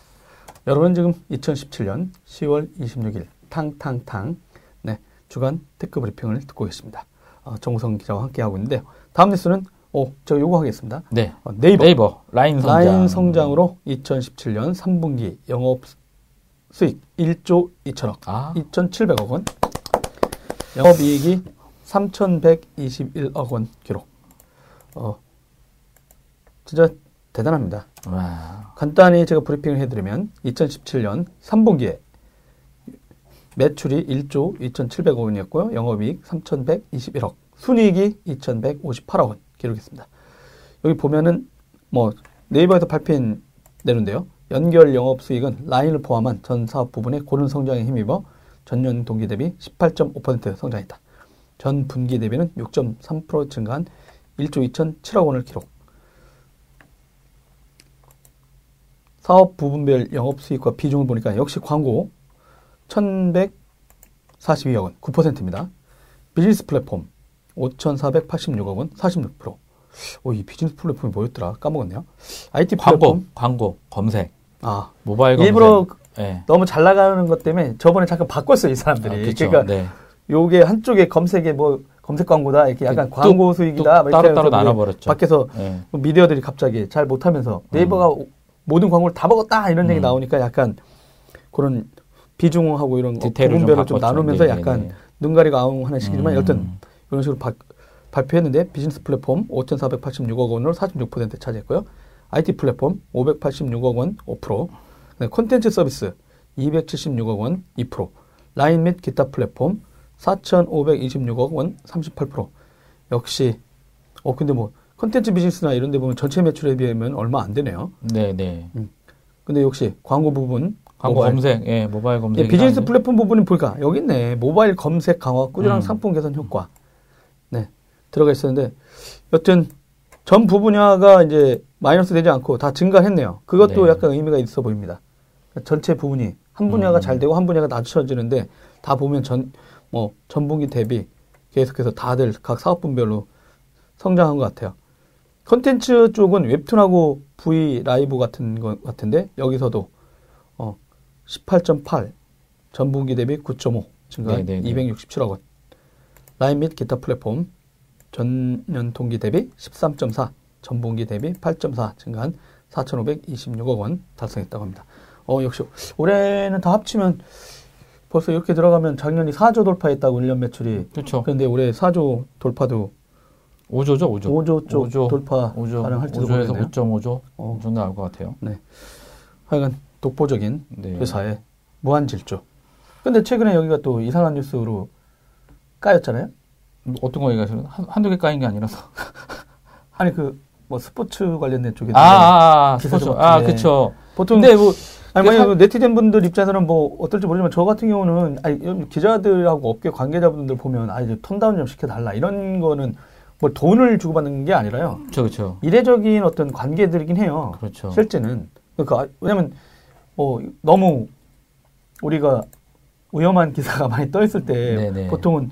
여러분 지금 2017년 10월 26일 탕탕탕 네, 주간 tech 브리핑을 듣고 계십니다. 어, 정우성 기자와 함께 하고 있는데요. 다음 뉴스는 어, 저 요거 하겠습니다. 네. 어, 네이버 네이버 라인 성장. 라인 성장으로 2017년 3분기 영업 수익 1조 2천억, 아, 2,700억 원, 영업이익이 3,121억 원 기록. 어, 진짜 대단합니다. 와. 간단히 제가 브리핑을 해드리면 2017년 3분기에 매출이 1조 2,700억 원이었고요. 영업이익 3,121억, 순이익이 2,158억 원 기록했습니다. 여기 보면은 뭐 네이버에서 발표한 내로인데요. 연결 영업 수익은 라인을 포함한 전 사업 부분의 고른 성장에 힘입어 전년 동기 대비 18.5% 성장했다. 전 분기 대비는 6.3% 증가한 1조 2,007억 원을 기록. 사업 부분별 영업 수익과 비중을 보니까 역시 광고 1,142억 원, 9%입니다. 비즈니스 플랫폼 5,486억 원, 46%. 오, 이 비즈니스 플랫폼이 뭐였더라? 까먹었네요. IT 플랫폼. 광고, 검색, 아, 모바일 검색. 일부러 예. 너무 잘 나가는 것 때문에 저번에 잠깐 바꿨어요, 이 사람들이. 아. 그러니까 네. 요게 한쪽에 검색에 뭐 검색 광고다, 이렇게 약간 뚝, 광고 수익이다, 막 이렇게 따로 따로 해서 나눠버렸죠. 밖에서 예. 미디어들이 갑자기 잘 못하면서 네이버가 모든 광고를 다 먹었다 이런 얘기 음. 나오니까 약간 그런 비중하고 이런 좀 부분별로 좀, 바꿨죠. 나누면서 네, 약간 네, 네. 눈 가리고 아웅 하는 식이지만 음. 여튼 이런 식으로 바- 발표했는데 비즈니스 플랫폼 5,486억 원으로 46% 차지했고요. IT 플랫폼 586억 원 5%, 그다음에 콘텐츠 서비스 276억 원 2%, 라인 및 기타 플랫폼 4,526억 원 38%. 역시 어 근데 뭐 콘텐츠 비즈니스나 이런 데 보면 전체 매출에 비하면 얼마 안 되네요. 네, 네. 근데 역시 광고 부분 광고 모바일. 검색, 예, 모바일 검색. 예, 비즈니스 플랫폼 부분은 보니까 여기 있네. 모바일 검색 강화, 꾸준한 음. 상품 개선 효과. 네. 들어가 있었는데 여튼 전 부분야가 이제 마이너스 되지 않고 다 증가했네요. 그것도 네. 약간 의미가 있어 보입니다. 전체 부분이 한 분야가 음. 잘 되고 한 분야가 낮춰지는데 다 보면 전 뭐 전분기 대비 계속해서 다들 각 사업 분별로 성장한 것 같아요. 컨텐츠 쪽은 웹툰하고 V 라이브 같은 것 같은데 여기서도 어 18.8 전분기 대비 9.5 증가 네, 네, 네. 267억 원. 라인 및 기타 플랫폼 전년 동기 대비 13.4 전분기 대비 8.4 증가한 4,526억 원 달성했다고 합니다. 어 역시 올해는 다 합치면 벌써 이렇게 들어가면 작년이 4조 돌파했다고 1년 매출이 그렇죠. 그런데 올해 4조 돌파도 5조죠, 5조. 5조 쪽 5조, 돌파 5조, 가능할지도 5조에서 모르겠네요. 5.5조 어. 정도 나올 것 같아요. 하여간 독보적인 네. 회사의 무한 질주. 근데 최근에 여기가 또 이상한 뉴스로 까였잖아요. 어떤 거 얘기하시는 한, 한두 개 까인 게 아니라서. 아니 그 뭐 스포츠 관련된 쪽에 아, 아, 아, 기사 스포츠. 좀 아, 그쵸. 보통 근데 뭐, 아니 만약 네티즌 분들 입장에서는 뭐 어떨지 모르지만 저 같은 경우는 아니 기자들하고 업계 관계자분들 보면 아 이제 톤다운 좀 시켜달라 이런 거는 뭐 돈을 주고받는 게 아니라요 그쵸. 이례적인 어떤 관계들이긴 해요. 그렇죠. 실제는 그러니까 왜냐면 어 너무 우리가 위험한 기사가 많이 떠 있을 때 네네. 보통은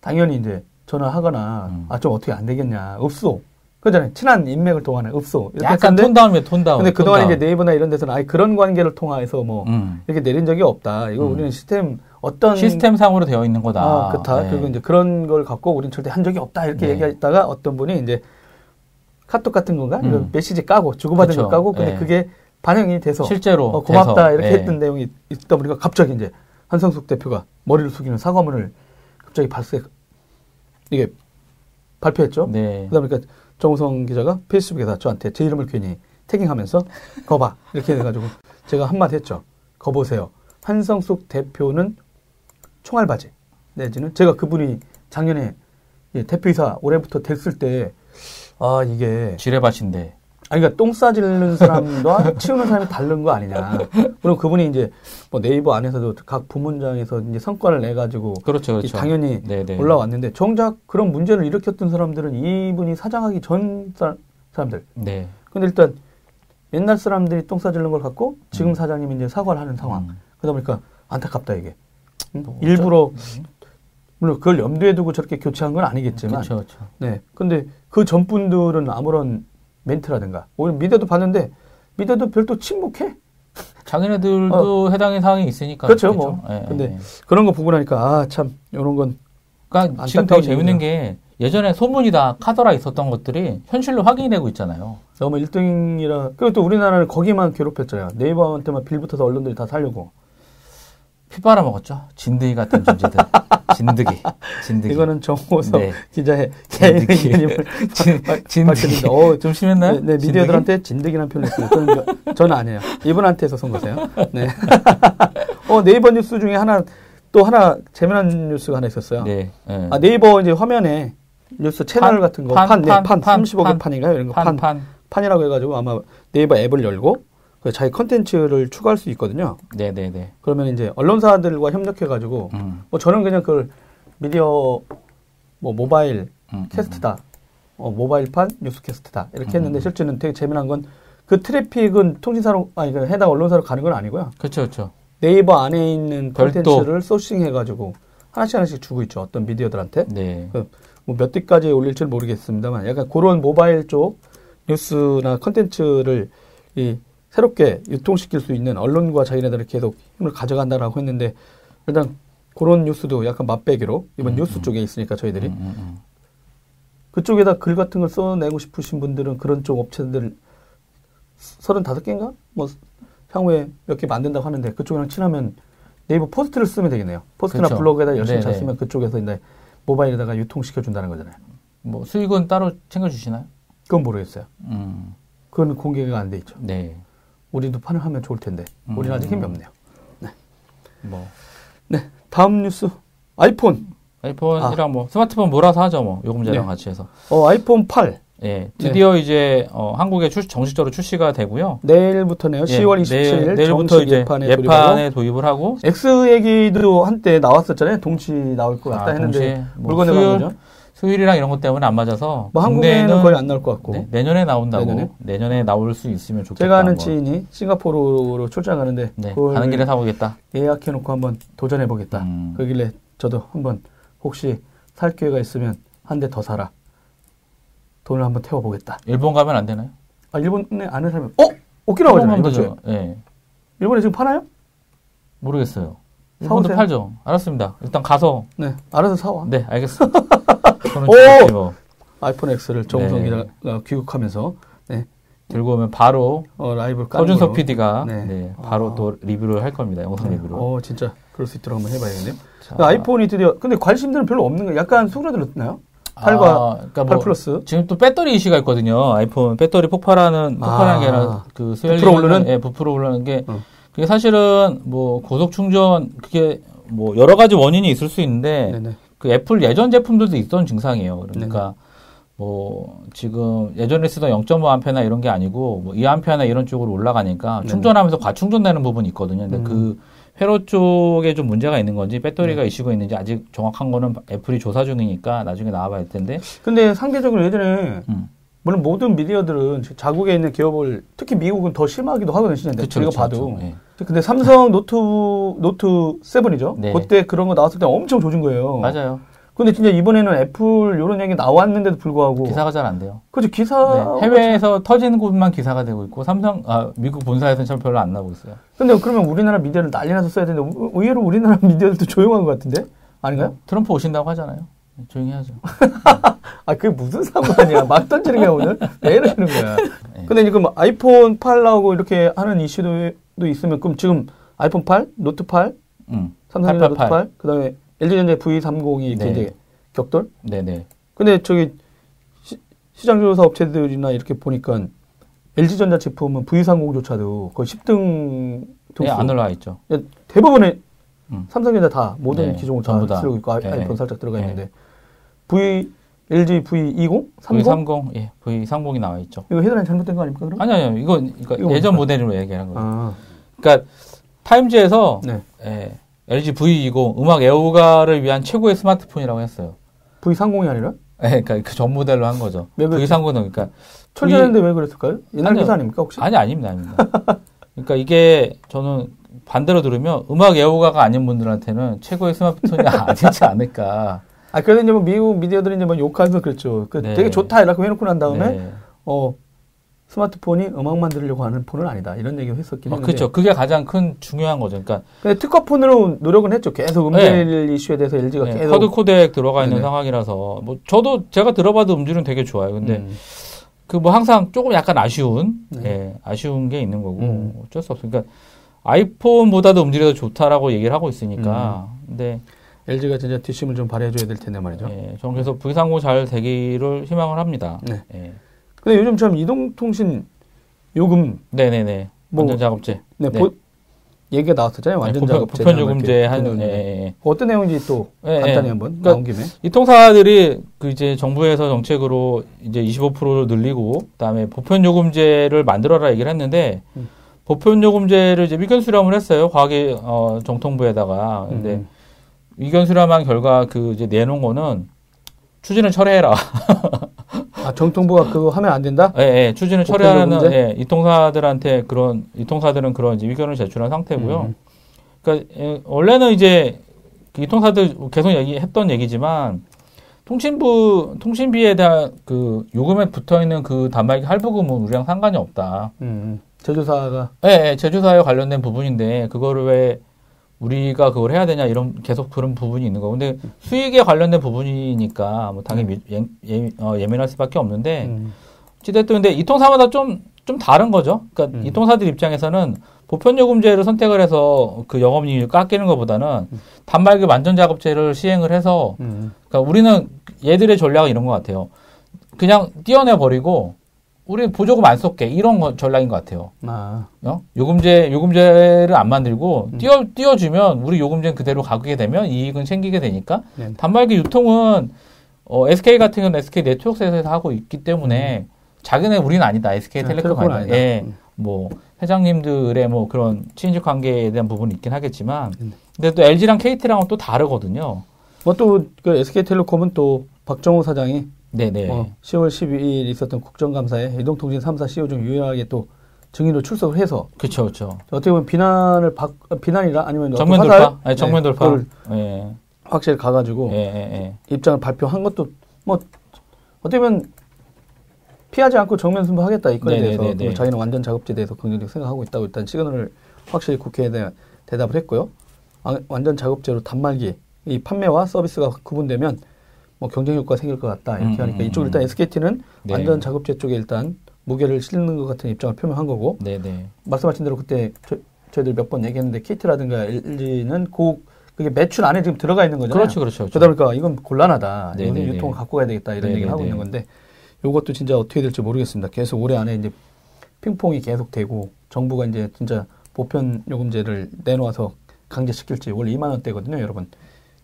당연히 이제 전화하거나 음. 아좀 어떻게 안 되겠냐 없소 그잖아요 친한 인맥을 통하는 없소 이렇게 약간 했는데 tone down이에요, tone down. 근데 그동안 tone down. 이제 네이버나 이런 데서는 아예 그런 관계를 통해서 뭐 음. 이렇게 내린 적이 없다 이거 음. 우리는 시스템 어떤 시스템상으로 되어 있는 거다. 아, 그렇다. 네. 그리고 이제 그런 걸 갖고 우리는 절대 한 적이 없다. 이렇게 네. 얘기했다가 어떤 분이 이제 카톡 같은 건가? 음. 이런 메시지 까고 주고받은 그쵸. 걸 까고 근데 네. 그게 반영이 돼서 실제로 어, 고맙다 돼서, 이렇게 예. 했던 내용이 있다 보니까 갑자기 이제 한성숙 대표가 머리를 숙이는 사과문을 갑자기 발색 이게 발표했죠. 네. 그러다 보니까 정우성 기자가 페이스북에다 저한테 제 이름을 괜히 태깅하면서 거봐 이렇게 해가지고 제가 한마디 했죠. 거보세요. 한성숙 대표는 총알바지 내지는 제가 그분이 작년에 예, 대표이사 올해부터 됐을 때 아 이게 지뢰밭인데. 아니 그러니까 똥 싸지르는 사람과 치우는 사람이 다른 거 아니냐. 그럼 그분이 이제 뭐 네이버 안에서도 각 부문장에서 이제 성과를 내 가지고 그렇죠, 그렇죠. 당연히 네네. 올라왔는데 정작 그런 문제를 일으켰던 사람들은 이분이 사장하기 전 사, 사람들. 네. 근데 일단 옛날 사람들이 똥 싸지르는 걸 갖고 지금 사장님이 이제 사과를 하는 상황. 음. 그러다 보니까 안타깝다 이게. 음? 뭐 일부러 물론 그걸 염두에 두고 저렇게 교체한 건 아니겠지만. 그렇죠, 그렇죠. 네. 근데 그 전분들은 아무런 멘트라든가 오히려 미대도 봤는데 미대도 별도 침묵해. 자기네들도 해당의 사항이 있으니까. 어. 그렇죠, 뭐. 예, 근데 예. 그런 거 보고 나니까 아 참 이런 건 그러니까 지금 되게 재밌는 게 예전에 소문이다 카더라 있었던 것들이 현실로 확인이 되고 있잖아요. 너무 1등이라 그리고 또 우리나라는 거기만 괴롭혔잖아요. 네이버한테만 빌붙어서 언론들이 다 살려고. 피 빨아먹었죠. 진드기 같은 존재들. 진드기. 진드기. 이거는 정호석 네. 기자의 개인. 의견임을 진, 진드기. 어, 좀 심했나요? 네, 네? 미디어들한테 진드기라는 표현을 했어요. 저는, 저는 아니에요. 이분한테서 쓴 거세요. 네. 어, 네이버 뉴스 중에 하나, 또 하나, 재미난 뉴스가 하나 있었어요. 네. 예. 아, 네이버 이제 화면에 뉴스 채널 판, 같은 거, 판, 판, 네, 판, 판, 판, 35개 판. 판인가요? 이런 거 판, 판, 판. 판이라고 해가지고 아마 네이버 앱을 열고 그 자기 컨텐츠를 추가할 수 있거든요. 네네네. 그러면 이제 언론사들과 협력해가지고 음. 뭐 저는 그냥 그걸 미디어 뭐 모바일 음, 캐스트다. 어, 모바일판 뉴스 캐스트다. 이렇게 음. 했는데 실제는 되게 재미난 건 그 트래픽은 통신사로 아니 그 해당 언론사로 가는 건 아니고요. 그렇죠, 그렇죠. 네이버 안에 있는 별도. 콘텐츠를 sourcing 해가지고 하나씩 하나씩 주고 있죠. 어떤 미디어들한테. 네. 뭐몇 대까지 올릴지 는 모르겠습니다만 약간 그런 모바일 쪽 뉴스나 컨텐츠를 이 새롭게 유통시킬 수 있는 언론과 자기네들이 계속 힘을 가져간다라고 했는데 일단 그런 뉴스도 약간 맛배기로 이번 음, 뉴스 음. 쪽에 있으니까 저희들이 음, 음, 음. 그쪽에다 글 같은 걸 써내고 싶으신 분들은 그런 쪽 업체들 35개인가? 뭐 향후에 몇 개 만든다고 하는데 그쪽이랑 친하면 네이버 포스트를 쓰면 되겠네요. 포스트나 그쵸. 블로그에다 열심히 잘 네네. 쓰면 그쪽에서 이제 모바일에다가 유통시켜 준다는 거잖아요. 뭐 수익은 따로 챙겨 주시나요? 그건 모르겠어요. 음. 그건 공개가 안 돼 있죠. 네. 우리도 판을 하면 좋을 텐데 우리는 음. 아직 힘이 없네요. 뭐 네, 다음 뉴스 아이폰. 아이폰이랑 뭐 스마트폰 몰아서 하죠, 뭐 요금제랑 네. 같이 해서. 어 아이폰 8 예, 드디어 이제 어, 한국에 출, 정식적으로 출시가 되고요. 내일부터네요. 예, 10월 27일 내일, 내일부터 정식 이제 예판에, 예판에, 도입을 하고 X 얘기도 한때 나왔었잖아요. 동시 나올 것 같다 아, 했는데 뭐 물건에 거죠. 수요일이랑 이런 것 때문에 안 맞아서 뭐 한국에는 거의 안 나올 것 같고 네, 내년에 나온다고 내년에? 내년에? 나올 수 있으면 좋겠다. 제가 아는 뭐. 지인이 싱가포르로 출장 가는데 네, 가는 길에 사보겠다. 예약해놓고 한번 도전해보겠다. 음. 그길래 저도 한번 혹시 살 기회가 있으면 한 대 더 사라. 돈을 한번 태워보겠다. 일본 가면 안 되나요? 아 일본에 아는 사람이 어 오키나와잖아요. 주에. 가면 되죠. 예, 일본에 지금 파나요? 모르겠어요. 일본도 사오세요. 팔죠. 알았습니다. 일단 가서 네, 알아서 사와. 네, 알겠습니다. 저는 오! 아이폰 X를 정우성 네. 기자가 귀국하면서 네, 들고 오면 바로 어, 라이브 서준석. PD가 네. 바로 아. 또 리뷰를 할 겁니다. 영상 네. 리뷰로. 어 진짜 그럴 수 있도록 한번 해봐야겠네요. 자, 그 아이폰이 드디어 근데 관심들은 별로 없는 거 약간 수그러들었나요? 8과 아, 그러니까 8 뭐 플러스. 지금 또 배터리 이슈가 있거든요. 아이폰 배터리 폭발하는 폭발하는 게 아. 아니라 그 부풀어 오르는? 예, 부풀어 오르는 게 어. 그게 사실은 뭐 고속 충전 그게 뭐 여러 가지 원인이 있을 수 있는데 네네. 그 애플 예전 제품들도 있던 증상이에요. 그러니까 뭐 지금 예전에 쓰던 0.5암페나 이런 게 아니고 뭐 2암페나 이런 쪽으로 올라가니까. 충전하면서 과충전되는 부분이 있거든요. 근데 음. 그 회로 쪽에 좀 문제가 있는 건지 배터리가 이슈가 있는지 아직 정확한 거는 애플이 조사 중이니까 나중에 나와봐야 할 텐데. 근데 상대적으로 예전에 음. 물론 모든 미디어들은 자국에 있는 기업을 특히 미국은 더 심하기도 하거든요. 진짜 그쵸, 우리가 봐도. 예. 근데 삼성 노트 노트 7이죠. 네. 그때 그런 거 나왔을 때 엄청 조진 거예요. 맞아요. 근데 진짜 이번에는 애플 이런 얘기 나왔는데도 불구하고 기사가 잘 안 돼요. 그죠 기사 네, 해외에서 터지는 곳만 기사가 되고 있고 삼성 아 미국 본사에서는 참 별로 안 나오고 있어요. 근데 그러면 우리나라 미디어를 난리 나서 써야 되는데 의- 의외로 우리나라 미디어들도 조용한 것 같은데 아닌가요? 트럼프 오신다고 하잖아요. 조용히 하죠. 아 그게 무슨 상관이야 막 던지는 게 오늘 왜 이러는 거야 네. 근데 지금 아이폰 8 나오고 이렇게 하는 이슈도 도 있으면 그럼 지금 아이폰 8 노트 8 음. 삼성전자 888. 노트 8 그 다음에 LG전자 V30이 네. 굉장히 격돌 네네. 근데 저기 시, 장 조사 업체들이나 이렇게 보니까 LG전자 제품은 V30조차도 거의 10등 등수 네, 안 올라와 있죠. 대부분의 음. 삼성전자 다 모든 네, 기종을 다 전부 다. 쓰고 있고 아- 네. 아이폰 살짝 들어가 네. 있는데 V LG V20 30 V30 예, V30이 나와 있죠. 이거 헤드라인 잘못된 거 아닙니까 그럼? 아니 아니요. 이거, 이거 이거 예전? 모델로 얘기하는 거예요. 아, 그러니까 타임즈에서 네. 예, LG V20 음악 애호가를 위한 최고의 스마트폰이라고 했어요. V30이 아니라 예, 그러니까 그 전 모델로 한 거죠. 왜 그랬지? V30은 그러니까 철저했는데 왜 그랬을까요? 옛날 아니요. 기사 아닙니까 혹시? 아니 아닙니다, 아닙니다. 그러니까 이게 저는 반대로 들으면 음악 애호가가 아닌 분들한테는 최고의 스마트폰이 아니지 않을까. 아 그래도 이제 뭐 미국 미디어들이 이제 뭐 욕하면서 그랬죠. 그 네. 되게 좋다 이렇게 해놓고 난 다음에 네. 어 스마트폰이 음악만 들으려고 하는 폰은 아니다 이런 얘기 했었긴 어, 했는데. 그렇죠. 그게 가장 큰 중요한 거죠. 그러니까 근데 특화폰으로 노력은 했죠. 계속 음질 이슈에 대해서 LG가 네, 계속 커드 코덱 들어가 있는 네네. 상황이라서 뭐 저도 제가 들어봐도 음질은 되게 좋아요. 근데 음. 그뭐 항상 조금 약간 아쉬운 네. 예, 아쉬운 게 있는 거고 음. 어쩔 수 없어요. 그러니까 아이폰보다도 음질이 더 좋다라고 얘기를 하고 있으니까 음. 근데 LG가 진짜 뒷심을 좀 발휘해줘야 될 텐데 말이죠. 예, 저는 그래서 V30 잘 되기를 희망을 합니다. 네. 예. 근데 요즘 참 이동통신 요금 네네네. 뭐, 완전 작업제. 네, 네. 보- 얘기가 나왔었잖아요. 네, 완전 보편, 작업제. 보편 요금제 한 보편 예, 요금제. 예, 예. 어떤 내용인지 또 예, 간단히 예. 한번 그러니까 나온 김에. 이 통사들이 그 이제 정부에서 정책으로 이제 25%를 늘리고 그다음에 보편 요금제를 만들어라 얘기를 했는데 음. 보편 요금제를 이제 위견 수렴을 했어요. 과학의 어, 정통부에다가. 근데 음. 위견 수렴한 결과 그 이제 내놓은 거는 추진을 철회해라. 아 정통부가 그거 하면 안 된다? 예, 예, 추진을 철회하는? 예, 이 통사들한테 그런 이 통사들은 그런 이제 위견을 제출한 상태고요. 음. 그러니까 예, 원래는 이제 그 이통사들 계속 얘기했던 얘기지만 통신부 통신비에 대한 그 요금에 붙어 있는 그 단말기 할부금은 우리랑 상관이 없다. 음. 제조사가 예, 예, 제조사에 관련된 부분인데 그거를 왜 우리가 그걸 해야 되냐 이런 계속 그런 부분이 있는 거. 근데 수익에 관련된 부분이니까 뭐 당연히 예, 예, 어, 예민할 수밖에 없는데 음. 어찌됐든 근데 이 통사마다 좀, 좀 다른 거죠. 그러니까 음. 이 통사들 입장에서는 보편요금제를 선택을 해서 그 영업이익을 깎이는 것보다는 단말기 완전 작업제를 시행을 해서 음. 그러니까 우리는 얘들의 전략은 이런 것 같아요. 그냥 띄어내 버리고 우리 보조금 안 쏟게 이런 거 전략인 것 같아요. 아. 어? 요금제 요금제를 안 만들고 음. 띄어 띄어주면 우리 요금제는 그대로 가게 되면 이익은 챙기게 되니까 네. 단말기 유통은 어, SK 같은 경우는 SK 네트워크에서 하고 있기 때문에 자기네 우리는 아니다. SK 네, 텔레콤 텔레콤은 아니다. 예. 음. 뭐 회장님들의 뭐 그런 친인척 관계에 대한 부분이 있긴 하겠지만 음. 근데 또 LG랑 KT랑은 또 다르거든요. 뭐 또 그 SK텔레콤은 또 박정호 사장이 네네. 뭐 10월 12일 있었던 국정감사에 이동통신 3사 CEO 중 유일하게 또 증인으로 출석을 해서 그렇죠, 그렇죠. 어떻게 보면 비난을 받 비난이라 아니면 정면 화살? 돌파, 아니, 정면 네, 돌파. 예, 확실히 가가지고 예, 예, 예. 입장을 발표한 것도 뭐 어떻게 보면 피하지 않고 정면 승부하겠다 이거에 네네네네. 대해서 그리고 자기는 완전 작업제에 대해서 긍정적으로 생각하고 있다고 일단 시그널을 확실히 국회에 대한 대답을 했고요. 아, 완전 작업제로 단말기 이 판매와 서비스가 구분되면 뭐 경쟁 효과가 생길 것 같다 이렇게 음, 하니까 음, 이쪽 일단 음. SKT는 네. 완전 작업제 쪽에 일단 무게를 실는 것 같은 입장을 표명한 거고 네 네. 말씀하신 대로 그때 저, 저희들 몇 번 얘기했는데 KT라든가 LG는 그 그게 매출 안에 지금 들어가 있는 거잖아요. 그렇죠, 그렇죠. 그렇죠. 그러다 보니까 이건 곤란하다. 네네네. 이건 유통을 갖고 가야 되겠다 이런 네네네. 얘기를 하고 있는 건데 이것도 진짜 어떻게 될지 모르겠습니다. 계속 올해 안에 이제 핑퐁이 계속 되고 정부가 이제 진짜 보편 요금제를 내놓아서 강제시킬지 원래 2만 원대거든요, 여러분.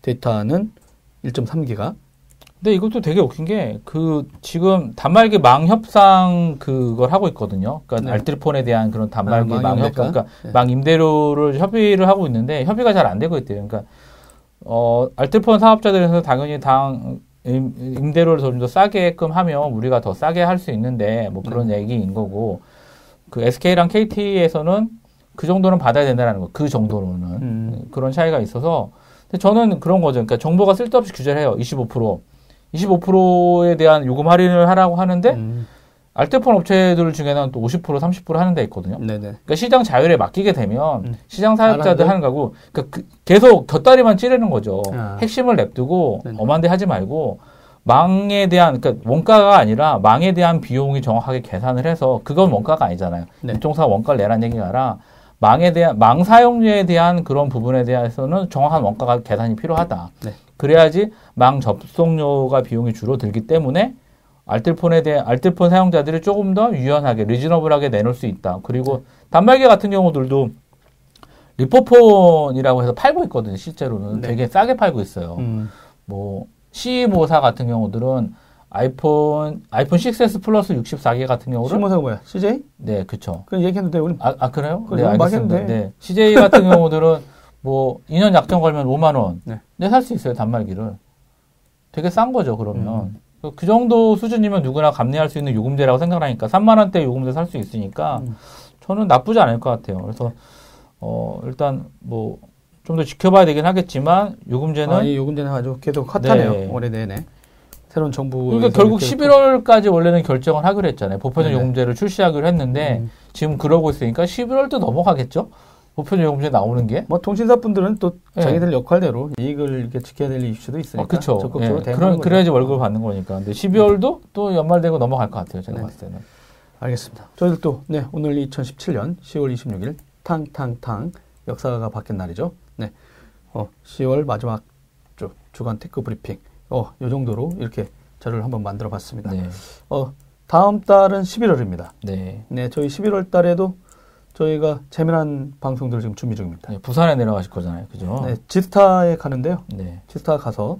데이터는 1.3기가. 근데 이것도 되게 웃긴 게 그 지금 단말기 망 협상 그걸 하고 있거든요. 그러니까 네. 알뜰폰에 대한 그런 단말기 아, 망? 협상, 그러니까 네. 망 임대료를 협의를 하고 있는데 협의가 잘 안 되고 있대요. 그러니까 어 알뜰폰 사업자들에서 당연히 임- 임대료를 좀 더 싸게끔 하면 우리가 더 싸게 할 수 있는데 뭐 그런 얘기인 거고 그 SK랑 KT에서는 그 정도는 받아야 된다는 거. 그 정도로는 음. 그런 차이가 있어서 근데 저는 그런 거죠. 그러니까 정부가 쓸데없이 규제를 해요. 25%. 25%에 대한 요금 할인을 하라고 하는데 음. 알뜰폰 업체들 중에는 또 50%, 30% 하는 데 있거든요. 네네. 그러니까 시장 자율에 맡기게 되면 음. 시장 사업자들. 하는 거고 그러니까 그- 계속 곁다리만 찌르는 거죠. 아. 핵심을 냅두고 네네. 엄한데 하지 말고 망에 대한 그러니까 원가가 아니라 망에 대한 비용이 정확하게 계산을 해서 그건 원가가 아니잖아요. 네. 유통사 원가를 내라는 얘기가 아니라 망에 대한 망 사용료에 대한 그런 부분에 대해서는 정확한 원가가 계산이 필요하다. 네. 그래야지 망 접속료가 비용이 줄어들기 때문에 알뜰폰에 대한 알뜰폰 사용자들이 조금 더 유연하게 리즈너블하게 내놓을 수 있다. 그리고 단말기 같은 경우들도 리포폰이라고 해서 팔고 있거든요. 실제로는 네. 되게 싸게 팔고 있어요. 음. 뭐 C5사 같은 경우들은 아이폰 아이폰 6s 플러스 64개 같은 경우를 실무사가 뭐야? CJ? 네, 그쵸. 그 얘기해도 돼. 우리 아, 아 그래요? 그거 네, 막 알겠습니다. 네. CJ 같은 경우들은 뭐 2년 약정 걸면 5만 원. 네. 네, 살수 있어요, 단말기를. 되게 싼 거죠, 그러면. 음. 그- 그 정도 수준이면 누구나 감내할 수 있는 요금제라고 생각하니까 3만 원대 요금제 살 수 있으니까 음. 저는 나쁘지 않을 것 같아요. 그래서 어 일단 뭐 좀 더 지켜봐야 되긴 하겠지만 요금제는 아, 이 요금제는 아주 계속 핫하네요. 네. 올해 내내. 새로운 정부. 그러니까 결국 11월까지 원래는 결정을 하기로 했잖아요. 보편적 네네. 요금제를 출시하기로 했는데 음. 지금 그러고 있으니까 11월도 넘어가겠죠? 보편적 요금제 나오는 게. 뭐 통신사 분들은 또 네. 자기들 역할대로 이익을 이렇게 지켜야 될 이슈도 있으니까 어, 그쵸. 적극적으로 예, 그런. 그래야지 월급을 받는 거니까. 근데 12월도 또 연말되고 넘어갈 것 같아요. 제가 네. 봤을 때는. 알겠습니다. 저희들 또 네, 오늘 2017년 10월 26일 탕탕탕 역사가 바뀐 날이죠. 네. 어, 10월 마지막 주 주간 테크 브리핑. 어, 요 정도로 이렇게 자료를 한번 만들어 봤습니다. 네. 어, 다음 달은 11월입니다. 네. 네, 저희 11월 달에도 저희가 재미난 방송들을 지금 준비 중입니다. 네, 부산에 내려가실 거잖아요. 그죠? 네, 지스타에 가는데요. 네. 지스타 가서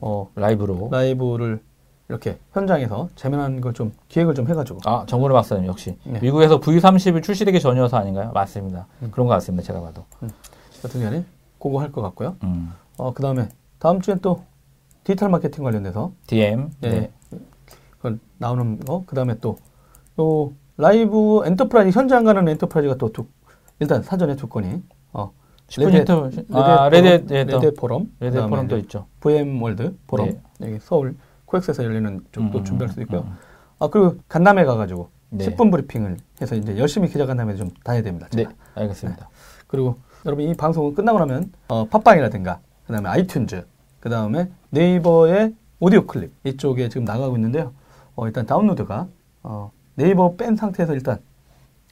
어, 라이브로. 라이브를 이렇게 현장에서 재미난 걸 좀 기획을 좀 해가지고 아, 정근우 박사님 역시. 네. 미국에서 V30이 출시되기 전이어서 아닌가요? 맞습니다. 음. 그런 것 같습니다. 제가 봐도. 같은 경우에 그거 할 것 같고요. 음. 어, 그 다음에 다음 주엔 또 디지털 마케팅 관련돼서 DM. 네. 네. 그 나오는 거, 그 다음에 또요 라이브 enterprise 현장 가는 enterprise가 또 두, 일단 사전에 두 건이 어, 10분 레드- 인터뷰. 레드 아, 레드, 네, 또. 레드 포럼, 레드 그다음에 포럼도 있죠. VMworld 포럼 네. 여기 서울 코엑스에서 열리는 쪽도 음, 준비할 수도 있고요. 음, 아 그리고 간담회 가가지고 네. 10분 브리핑을 해서 이제 열심히 기자 간담회 좀 다녀야 됩니다. 네, 제가. 알겠습니다. 그리고 여러분 이 방송은 끝나고 나면 어, 팟빵이라든가 그다음에 아이튠즈 그 다음에 네이버의 오디오 클립 이쪽에 지금 나가고 있는데요. 어, 일단 다운로드가 어, 네이버 뺀 상태에서 일단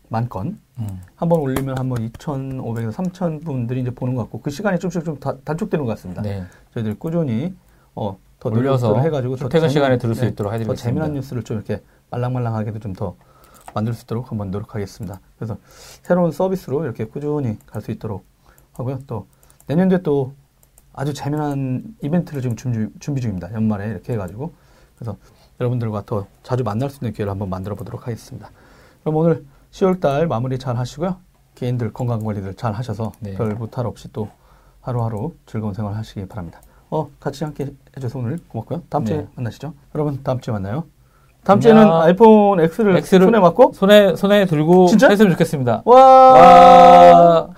만 건. 음. 한번 올리면 한번 2,500에서 3,000 분들이 이제 보는 것 같고 그 시간이 좀씩 좀 다- 단축되는 것 같습니다. 네. 저희들 꾸준히 어, 더 올려서 노력을 해가지고 더 출퇴근 재미난- 시간에 들을 수 네, 있도록 더 해드리겠습니다. 재미난 뉴스를 좀 이렇게 말랑말랑하게도 좀 더 만들 수 있도록 한번 노력하겠습니다. 그래서 새로운 서비스로 이렇게 꾸준히 갈 수 있도록 하고요. 또 내년도에 또 아주 재미난 이벤트를 지금 준비, 준비 중입니다. 연말에 이렇게 해가지고 그래서 여러분들과 더 자주 만날 수 있는 기회를 한번 만들어 보도록 하겠습니다. 그럼 오늘 10월달 마무리 잘 하시고요. 개인들 건강 관리들 잘 하셔서 네. 별 무탈 없이 또 하루하루 즐거운 생활 하시기 바랍니다. 어, 같이 함께 해줘서 오늘 고맙고요. 다음 주에 네. 만나시죠. 여러분, 다음 주에 만나요. 다음 주에는. 아이폰 X를, X를 손에 맞고, 손에 손에 들고 진짜? 했으면 좋겠습니다. 와! 와.